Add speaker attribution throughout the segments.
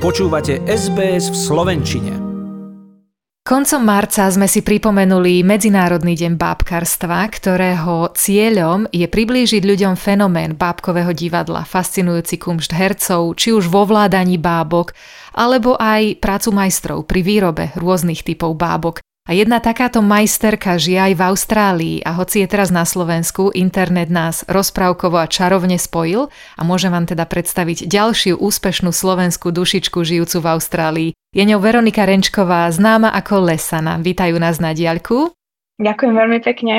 Speaker 1: Počúvate SBS v Slovenčine.
Speaker 2: Koncom marca sme si pripomenuli Medzinárodný deň bábkarstva, ktorého cieľom je priblížiť ľuďom fenomén bábkového divadla, fascinujúci kumšt hercov, či už vo vládaní bábok, alebo aj prácu majstrov pri výrobe rôznych typov bábok. A jedna takáto majsterka žije aj v Austrálii a hoci je teraz na Slovensku, internet nás rozprávkovo a čarovne spojil a môžem vám teda predstaviť ďalšiu úspešnú slovenskú dušičku žijúcu v Austrálii. Je ňou Veronika Renčková, známa ako Lesana. Vítajú nás na diaľku.
Speaker 3: Ďakujem veľmi pekne.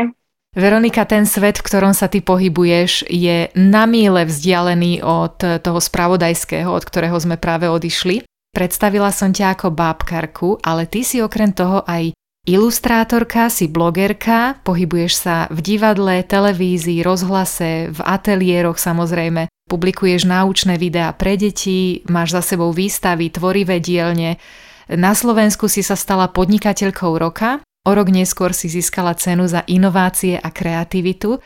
Speaker 2: Veronika, ten svet, v ktorom sa ty pohybuješ, je na míle vzdialený od toho spravodajského, od ktorého sme práve odišli. Predstavila som ťa ako bábkarku, ale ty si okrem toho aj Ilustrátorka, si blogerka, pohybuješ sa v divadle, televízii, rozhlase, v ateliéroch samozrejme, publikuješ náučné videá pre deti, máš za sebou výstavy, tvorivé dielne. Na Slovensku si sa stala podnikateľkou roka, o rok neskôr si získala cenu za inovácie a kreativitu.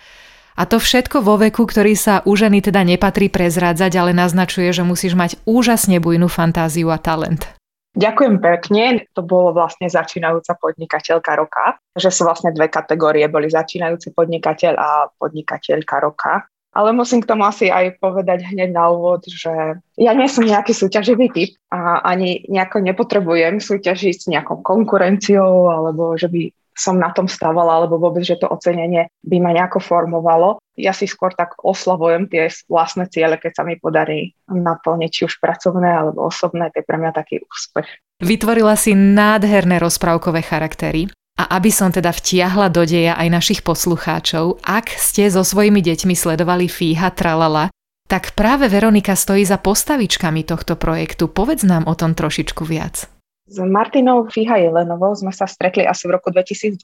Speaker 2: A to všetko vo veku, ktorý sa u ženy teda nepatrí prezrádzať, ale naznačuje, že musíš mať úžasne bujnú fantáziu a talent.
Speaker 3: Ďakujem pekne. To bolo vlastne začínajúca podnikateľka roka, že sú vlastne dve kategórie, boli začínajúci podnikateľ a podnikateľka roka. Ale musím k tomu asi aj povedať hneď na úvod, že ja nie som nejaký súťaživý typ a ani nejako nepotrebujem súťažiť s nejakou konkurenciou alebo že by som na tom stávala, alebo vôbec, že to ocenenie by ma nejako formovalo. Ja si skôr tak oslavujem tie vlastné ciele, keď sa mi podarí naplniť či už pracovné alebo osobné, to je pre mňa taký úspech.
Speaker 2: Vytvorila si nádherné rozprávkové charaktery. A aby som teda vtiahla do deja aj našich poslucháčov, ak ste so svojimi deťmi sledovali Fíha Tralala, tak práve Veronika stojí za postavičkami tohto projektu. Povedz nám o tom trošičku viac.
Speaker 3: S Martinou Fíha Jelenovou sme sa stretli asi v roku 2012,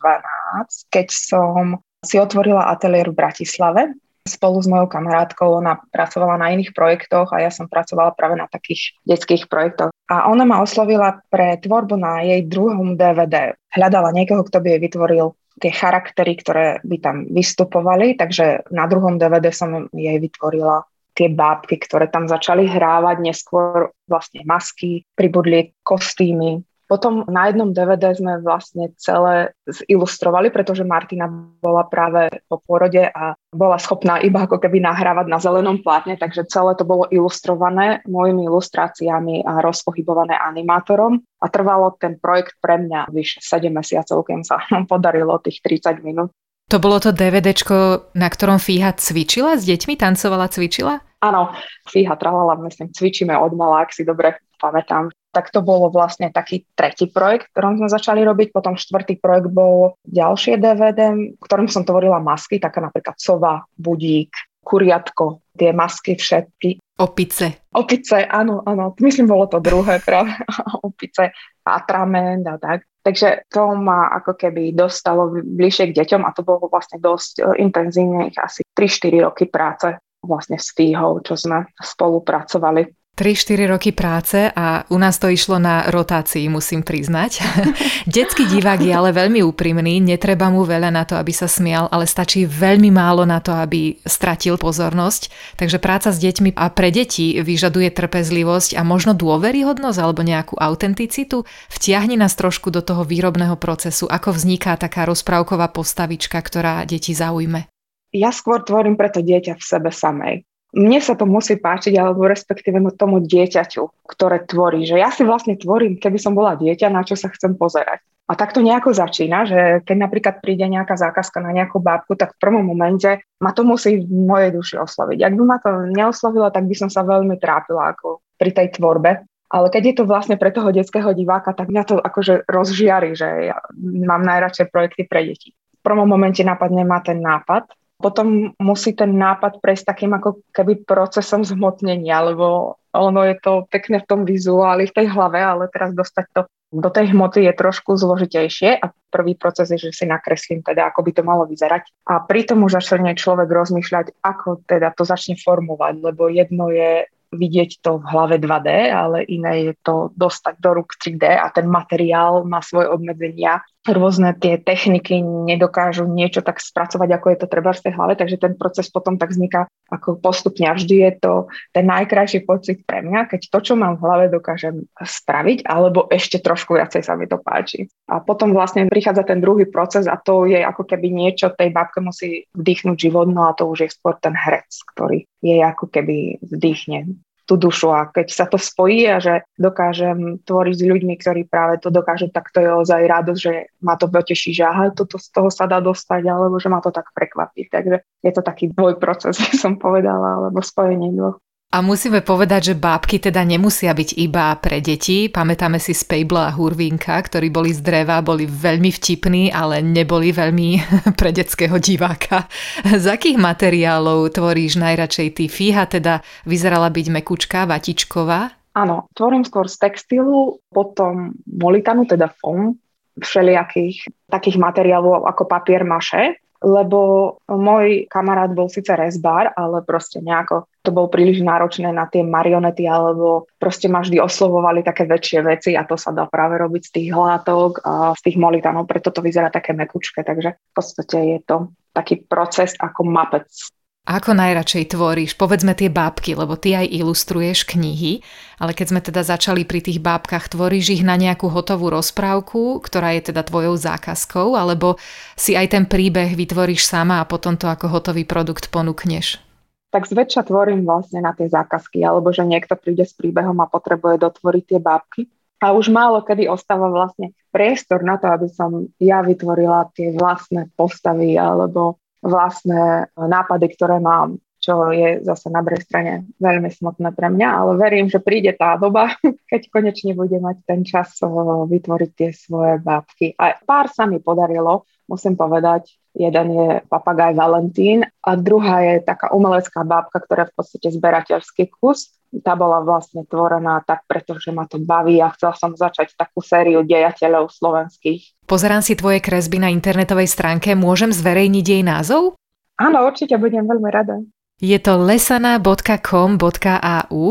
Speaker 3: keď som si otvorila ateliér v Bratislave. Spolu s mojou kamarátkou ona pracovala na iných projektoch a ja som pracovala práve na takých detských projektoch. A ona ma oslovila pre tvorbu na jej druhom DVD. Hľadala niekoho, kto by jej vytvoril tie charaktery, ktoré by tam vystupovali, takže na druhom DVD som jej vytvorila tie bábky, ktoré tam začali hrávať, neskôr vlastne masky, pribudli kostýmy. Potom na jednom DVD sme vlastne celé zilustrovali, pretože Martina bola práve po pôrode a bola schopná iba ako keby nahrávať na zelenom plátne, takže celé to bolo ilustrované mojimi ilustráciami a rozpohybované animátorom. A trvalo ten projekt pre mňa vyše 7 mesiacov, keď sa nám podarilo tých 30 minút.
Speaker 2: To bolo to DVDčko, na ktorom Fíha cvičila s deťmi, tancovala, cvičila?
Speaker 3: Áno, Fíha tralala, myslím, cvičíme od malá, ak si dobre pamätám. Tak to bolo vlastne taký tretí projekt, ktorom sme začali robiť. Potom štvrtý projekt bol ďalšie DVD, ktorým som tvorila masky, taká napríklad sova, budík, kuriatko, tie masky všetky.
Speaker 2: Opice.
Speaker 3: Opice, áno, áno. Myslím, bolo to druhé práve. Opice, atrament a tak. Takže to ma ako keby dostalo bližšie k deťom a to bolo vlastne dosť e, intenzívne, asi 3-4 roky práce vlastne s Fíhou, čo sme spolupracovali.
Speaker 2: 3-4 roky práce a u nás to išlo na rotácii, musím priznať. Detský divák je ale veľmi úprimný, netreba mu veľa na to, aby sa smial, ale stačí veľmi málo na to, aby stratil pozornosť. Takže práca s deťmi a pre deti vyžaduje trpezlivosť a možno dôveryhodnosť alebo nejakú autenticitu. Vtiahni nás trošku do toho výrobného procesu, ako vzniká taká rozprávková postavička, ktorá deti zaujme.
Speaker 3: Ja skôr tvorím preto dieťa v sebe samej mne sa to musí páčiť, alebo respektíve tomu dieťaťu, ktoré tvorí. Že ja si vlastne tvorím, keby som bola dieťa, na čo sa chcem pozerať. A tak to nejako začína, že keď napríklad príde nejaká zákazka na nejakú bábku, tak v prvom momente ma to musí v mojej duši osloviť. Ak by ma to neoslovilo, tak by som sa veľmi trápila ako pri tej tvorbe. Ale keď je to vlastne pre toho detského diváka, tak mňa to akože rozžiari, že ja mám najradšej projekty pre deti. V prvom momente napadne ma ten nápad, potom musí ten nápad prejsť takým ako keby procesom zhmotnenia, lebo ono je to pekné v tom vizuáli, v tej hlave, ale teraz dostať to do tej hmoty je trošku zložitejšie a prvý proces je, že si nakreslím teda, ako by to malo vyzerať. A pritom už začne človek rozmýšľať, ako teda to začne formovať, lebo jedno je vidieť to v hlave 2D, ale iné je to dostať do rúk 3D a ten materiál má svoje obmedzenia rôzne tie techniky nedokážu niečo tak spracovať, ako je to treba v tej hlave, takže ten proces potom tak vzniká ako postupne a vždy je to ten najkrajší pocit pre mňa, keď to, čo mám v hlave, dokážem spraviť, alebo ešte trošku viacej sa mi to páči. A potom vlastne prichádza ten druhý proces a to je ako keby niečo tej babke musí vdýchnuť život, no a to už je skôr ten herec, ktorý je ako keby vdýchne tú dušu a keď sa to spojí a že dokážem tvoriť s ľuďmi, ktorí práve to dokážu, tak to je ozaj radosť, že ma to poteší, že aha, toto z toho sa dá dostať, alebo že ma to tak prekvapí. Takže je to taký dvoj proces, som povedala, alebo spojenie dvoch.
Speaker 2: A musíme povedať, že bábky teda nemusia byť iba pre deti. Pamätáme si Spejbla a Hurvinka, ktorí boli z dreva, boli veľmi vtipní, ale neboli veľmi pre detského diváka. Z akých materiálov tvoríš najradšej ty? Fíha teda vyzerala byť mekučka, vatičková?
Speaker 3: Áno, tvorím skôr z textilu, potom molitanu, teda fom, všelijakých takých materiálov ako papier maše, lebo môj kamarát bol síce rezbár, ale proste nejako to bolo príliš náročné na tie marionety, alebo proste ma vždy oslovovali také väčšie veci a to sa dá práve robiť z tých hlátok a z tých molitanov, preto to vyzerá také mekučké, takže v podstate je to taký proces ako mapec
Speaker 2: ako najradšej tvoríš? Povedzme tie bábky, lebo ty aj ilustruješ knihy, ale keď sme teda začali pri tých bábkach, tvoríš ich na nejakú hotovú rozprávku, ktorá je teda tvojou zákazkou, alebo si aj ten príbeh vytvoríš sama a potom to ako hotový produkt ponúkneš?
Speaker 3: Tak zväčša tvorím vlastne na tie zákazky, alebo že niekto príde s príbehom a potrebuje dotvoriť tie bábky. A už málo kedy ostáva vlastne priestor na to, aby som ja vytvorila tie vlastné postavy alebo vlastné nápady, ktoré mám, čo je zase na druhej strane veľmi smutné pre mňa, ale verím, že príde tá doba, keď konečne bude mať ten čas vytvoriť tie svoje bábky. A pár sa mi podarilo, musím povedať, jeden je papagaj Valentín a druhá je taká umelecká bábka, ktorá je v podstate zberateľský kus. Tá bola vlastne tvorená tak, pretože ma to baví a chcela som začať takú sériu dejateľov slovenských.
Speaker 2: Pozerám si tvoje kresby na internetovej stránke. Môžem zverejniť jej názov?
Speaker 3: Áno, určite budem veľmi rada.
Speaker 2: Je to lesana.com.au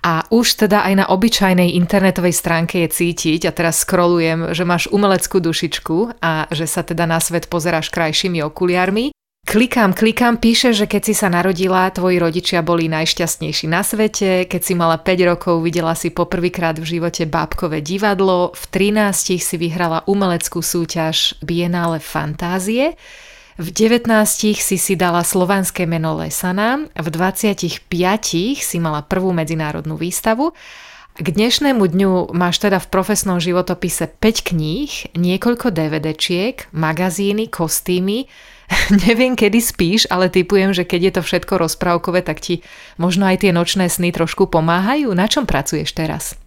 Speaker 2: a už teda aj na obyčajnej internetovej stránke je cítiť, a teraz scrollujem, že máš umeleckú dušičku a že sa teda na svet pozeráš krajšími okuliarmi. Klikám, klikám, píše, že keď si sa narodila, tvoji rodičia boli najšťastnejší na svete, keď si mala 5 rokov, videla si poprvýkrát v živote bábkové divadlo, v 13 si vyhrala umeleckú súťaž Biennále fantázie, v 19 si si dala slovanské meno Lesana, v 25 si mala prvú medzinárodnú výstavu k dnešnému dňu máš teda v profesnom životopise 5 kníh, niekoľko DVDčiek, magazíny, kostýmy, Neviem, kedy spíš, ale typujem, že keď je to všetko rozprávkové, tak ti možno aj tie nočné sny trošku pomáhajú. Na čom pracuješ teraz?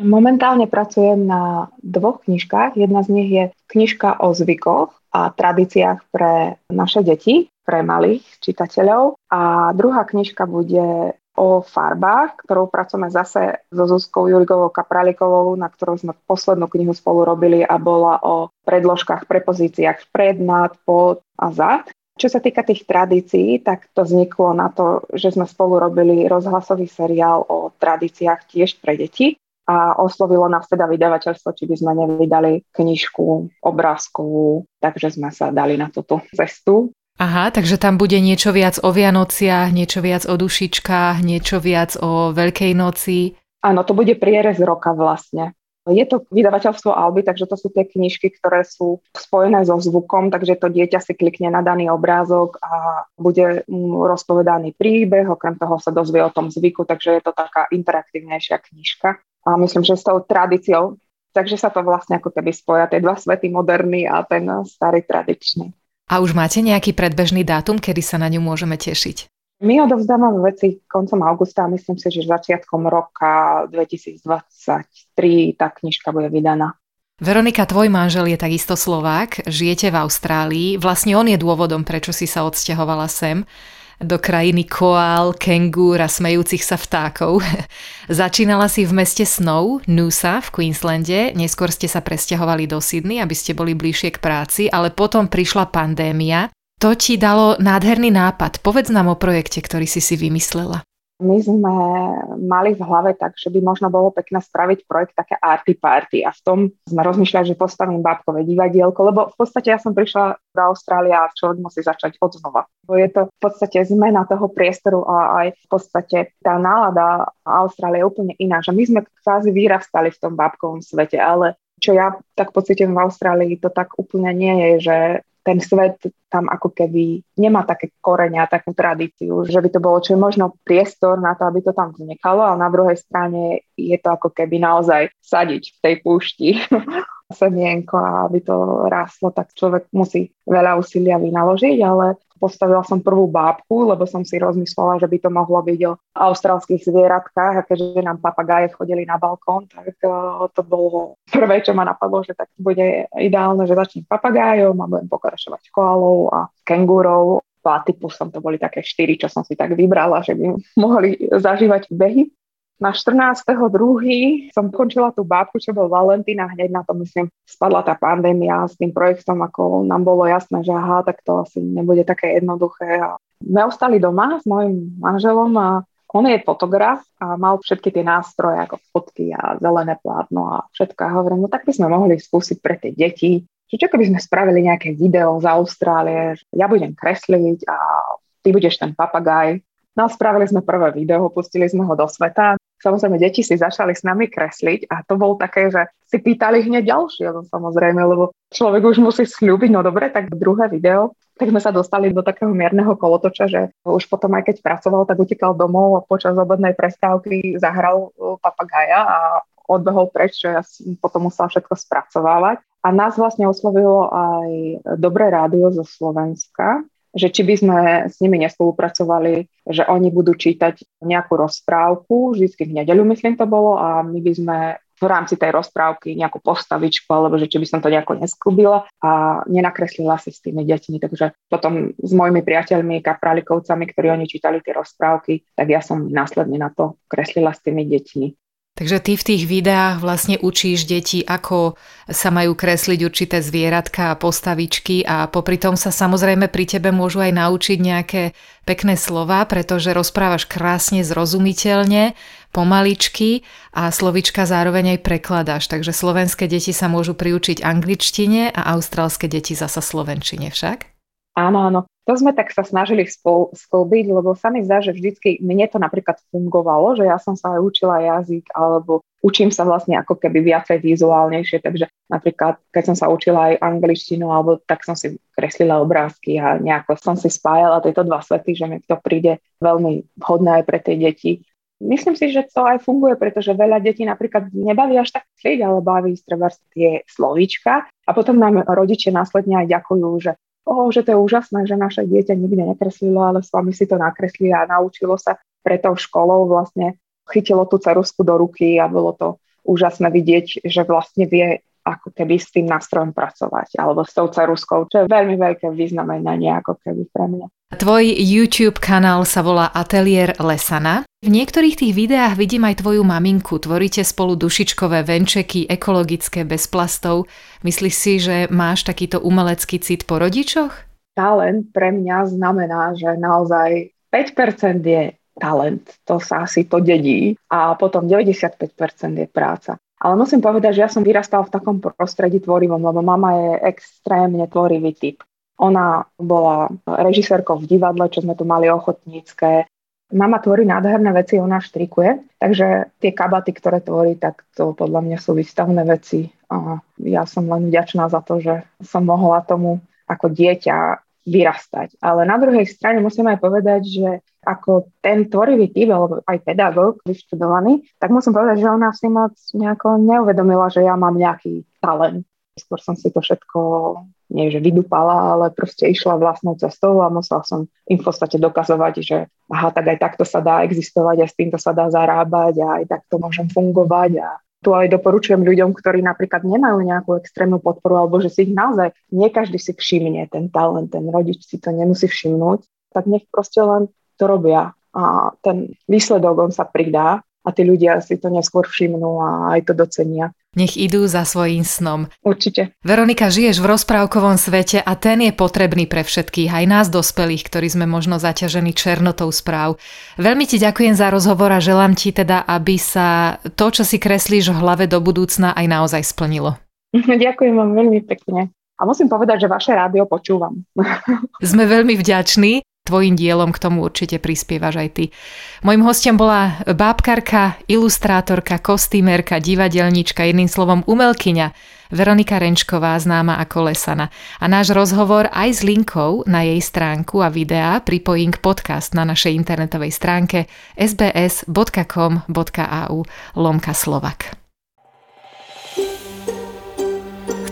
Speaker 3: Momentálne pracujem na dvoch knižkách. Jedna z nich je knižka o zvykoch a tradíciách pre naše deti, pre malých čitateľov. A druhá knižka bude o farbách, ktorou pracujeme zase so Zuzkou Jurigovou Kapralikovou, na ktorou sme poslednú knihu spolu robili a bola o predložkách, prepozíciách pred, nad, pod a zad. Čo sa týka tých tradícií, tak to vzniklo na to, že sme spolu robili rozhlasový seriál o tradíciách tiež pre deti a oslovilo nás teda vydavateľstvo, či by sme nevydali knižku obrázkovú, takže sme sa dali na túto cestu.
Speaker 2: Aha, takže tam bude niečo viac o Vianociach, niečo viac o dušičkách, niečo viac o Veľkej noci.
Speaker 3: Áno, to bude prierez roka vlastne. Je to vydavateľstvo Alby, takže to sú tie knižky, ktoré sú spojené so zvukom, takže to dieťa si klikne na daný obrázok a bude rozpovedaný príbeh, okrem toho sa dozvie o tom zvyku, takže je to taká interaktívnejšia knižka. A myslím, že s tou tradíciou, takže sa to vlastne ako keby spoja tie dva svety, moderný a ten starý tradičný.
Speaker 2: A už máte nejaký predbežný dátum, kedy sa na ňu môžeme tešiť?
Speaker 3: My odovzdávame veci koncom augusta a myslím si, že začiatkom roka 2023 tá knižka bude vydaná.
Speaker 2: Veronika, tvoj manžel je takisto Slovák, žijete v Austrálii, vlastne on je dôvodom, prečo si sa odsťahovala sem do krajiny koál, kengúr a smejúcich sa vtákov. Začínala si v meste Snow, Noosa v Queenslande, neskôr ste sa presťahovali do Sydney, aby ste boli bližšie k práci, ale potom prišla pandémia. To ti dalo nádherný nápad. Povedz nám o projekte, ktorý si si vymyslela.
Speaker 3: My sme mali v hlave tak, že by možno bolo pekné spraviť projekt také arty party a v tom sme rozmýšľali, že postavím bábkové divadielko, lebo v podstate ja som prišla do Austrálie a človek musí začať od znova. Je to v podstate zmena toho priestoru a aj v podstate tá nálada Austrálie je úplne iná, že my sme kvázi vyrastali v tom bábkovom svete, ale čo ja tak pocitujem v Austrálii, to tak úplne nie je, že ten svet tam ako keby nemá také korenia, takú tradíciu, že by to bolo čo je možno priestor na to, aby to tam vznikalo, ale na druhej strane je to ako keby naozaj sadiť v tej púšti semienko a aby to ráslo, tak človek musí veľa úsilia vynaložiť, ale Postavila som prvú bábku, lebo som si rozmyslela, že by to mohlo byť o austrálskych zvieratkách a keďže nám papagáje chodili na balkón, tak to bolo prvé, čo ma napadlo, že tak bude ideálne, že začnem papagájom a budem pokračovať koalou a kengurou. Platypusom to boli také štyri, čo som si tak vybrala, že by mohli zažívať behy. Na 14.2. som končila tú bábku, čo bol Valentín a hneď na to, myslím, spadla tá pandémia s tým projektom, ako nám bolo jasné, že aha, tak to asi nebude také jednoduché. A sme ostali doma s mojim manželom a on je fotograf a mal všetky tie nástroje ako fotky a zelené plátno a všetko. A hovorím, no tak by sme mohli skúsiť pre tie deti, že čo keby sme spravili nejaké video z Austrálie, ja budem kresliť a ty budeš ten papagaj. No spravili sme prvé video, pustili sme ho do sveta. Samozrejme, deti si začali s nami kresliť a to bolo také, že si pýtali hneď ďalšie, no samozrejme, lebo človek už musí slúbiť, no dobre, tak druhé video. Tak sme sa dostali do takého mierneho kolotoča, že už potom aj keď pracoval, tak utekal domov a počas obednej prestávky zahral uh, papagaja a odbehol preč, čo ja potom musela všetko spracovávať. A nás vlastne oslovilo aj Dobré rádio zo Slovenska, že či by sme s nimi nespolupracovali, že oni budú čítať nejakú rozprávku, vždy v nedeľu myslím to bolo a my by sme v rámci tej rozprávky nejakú postavičku, alebo že či by som to nejako neskúbila a nenakreslila si s tými deťmi. Takže potom s mojimi priateľmi, kapralikovcami, ktorí oni čítali tie rozprávky, tak ja som následne na to kreslila s tými deťmi.
Speaker 2: Takže ty v tých videách vlastne učíš deti, ako sa majú kresliť určité zvieratka a postavičky a popri tom sa samozrejme pri tebe môžu aj naučiť nejaké pekné slova, pretože rozprávaš krásne, zrozumiteľne, pomaličky a slovička zároveň aj prekladáš. Takže slovenské deti sa môžu priučiť angličtine a austrálske deti zasa slovenčine však?
Speaker 3: Áno, áno. To sme tak sa snažili spol, sklbiť, lebo sa mi zdá, že vždycky mne to napríklad fungovalo, že ja som sa aj učila jazyk, alebo učím sa vlastne ako keby viacej vizuálnejšie, takže napríklad keď som sa učila aj angličtinu, alebo tak som si kreslila obrázky a nejako som si spájala tieto dva svety, že mi to príde veľmi vhodné aj pre tie deti. Myslím si, že to aj funguje, pretože veľa detí napríklad nebaví až tak chcieť, ale baví treba tie slovíčka a potom nám rodičia následne aj ďakujú, že oh, že to je úžasné, že naše dieťa nikdy nekreslilo, ale s vami si to nakreslili a naučilo sa pre tou školou vlastne chytilo tú cerusku do ruky a bolo to úžasné vidieť, že vlastne vie ako keby s tým nástrojom pracovať, alebo s tou ceruskou, čo je veľmi veľké významenanie ako keby pre mňa.
Speaker 2: Tvoj YouTube kanál sa volá Atelier Lesana. V niektorých tých videách vidím aj tvoju maminku. Tvoríte spolu dušičkové venčeky, ekologické, bez plastov. Myslíš si, že máš takýto umelecký cit po rodičoch?
Speaker 3: Talent pre mňa znamená, že naozaj 5% je talent, to sa asi to dedí a potom 95% je práca. Ale musím povedať, že ja som vyrastal v takom prostredí tvorivom, lebo mama je extrémne tvorivý typ. Ona bola režisérkou v divadle, čo sme tu mali ochotnícke. Mama tvorí nádherné veci, ona štrikuje, takže tie kabaty, ktoré tvorí, tak to podľa mňa sú výstavné veci. A ja som len vďačná za to, že som mohla tomu ako dieťa vyrastať. Ale na druhej strane musím aj povedať, že ako ten tvorivý typ, alebo aj pedagóg vyštudovaný, tak musím povedať, že ona si moc nejako neuvedomila, že ja mám nejaký talent. Skôr som si to všetko nie že vydupala, ale proste išla vlastnou cestou a musela som im v podstate dokazovať, že aha, tak aj takto sa dá existovať a s týmto sa dá zarábať a aj takto môžem fungovať a tu aj doporučujem ľuďom, ktorí napríklad nemajú nejakú extrémnu podporu alebo že si ich naozaj, nie každý si všimne ten talent, ten rodič si to nemusí všimnúť, tak nech proste len to robia a ten výsledok on sa pridá a tí ľudia si to neskôr všimnú a aj to docenia.
Speaker 2: Nech idú za svojím snom.
Speaker 3: Určite.
Speaker 2: Veronika, žiješ v rozprávkovom svete a ten je potrebný pre všetkých, aj nás dospelých, ktorí sme možno zaťažení černotou správ. Veľmi ti ďakujem za rozhovor a želám ti teda, aby sa to, čo si kreslíš v hlave do budúcna, aj naozaj splnilo.
Speaker 3: Ďakujem vám veľmi pekne. A musím povedať, že vaše rádio počúvam.
Speaker 2: Sme veľmi vďační tvojim dielom k tomu určite prispievaš aj ty. Mojím hostom bola bábkarka, ilustrátorka, kostýmerka, divadelníčka, jedným slovom umelkyňa Veronika Renčková, známa ako Lesana. A náš rozhovor aj s linkou na jej stránku a videá pripojím k podcast na našej internetovej stránke sbs.com.au lomka Slovak.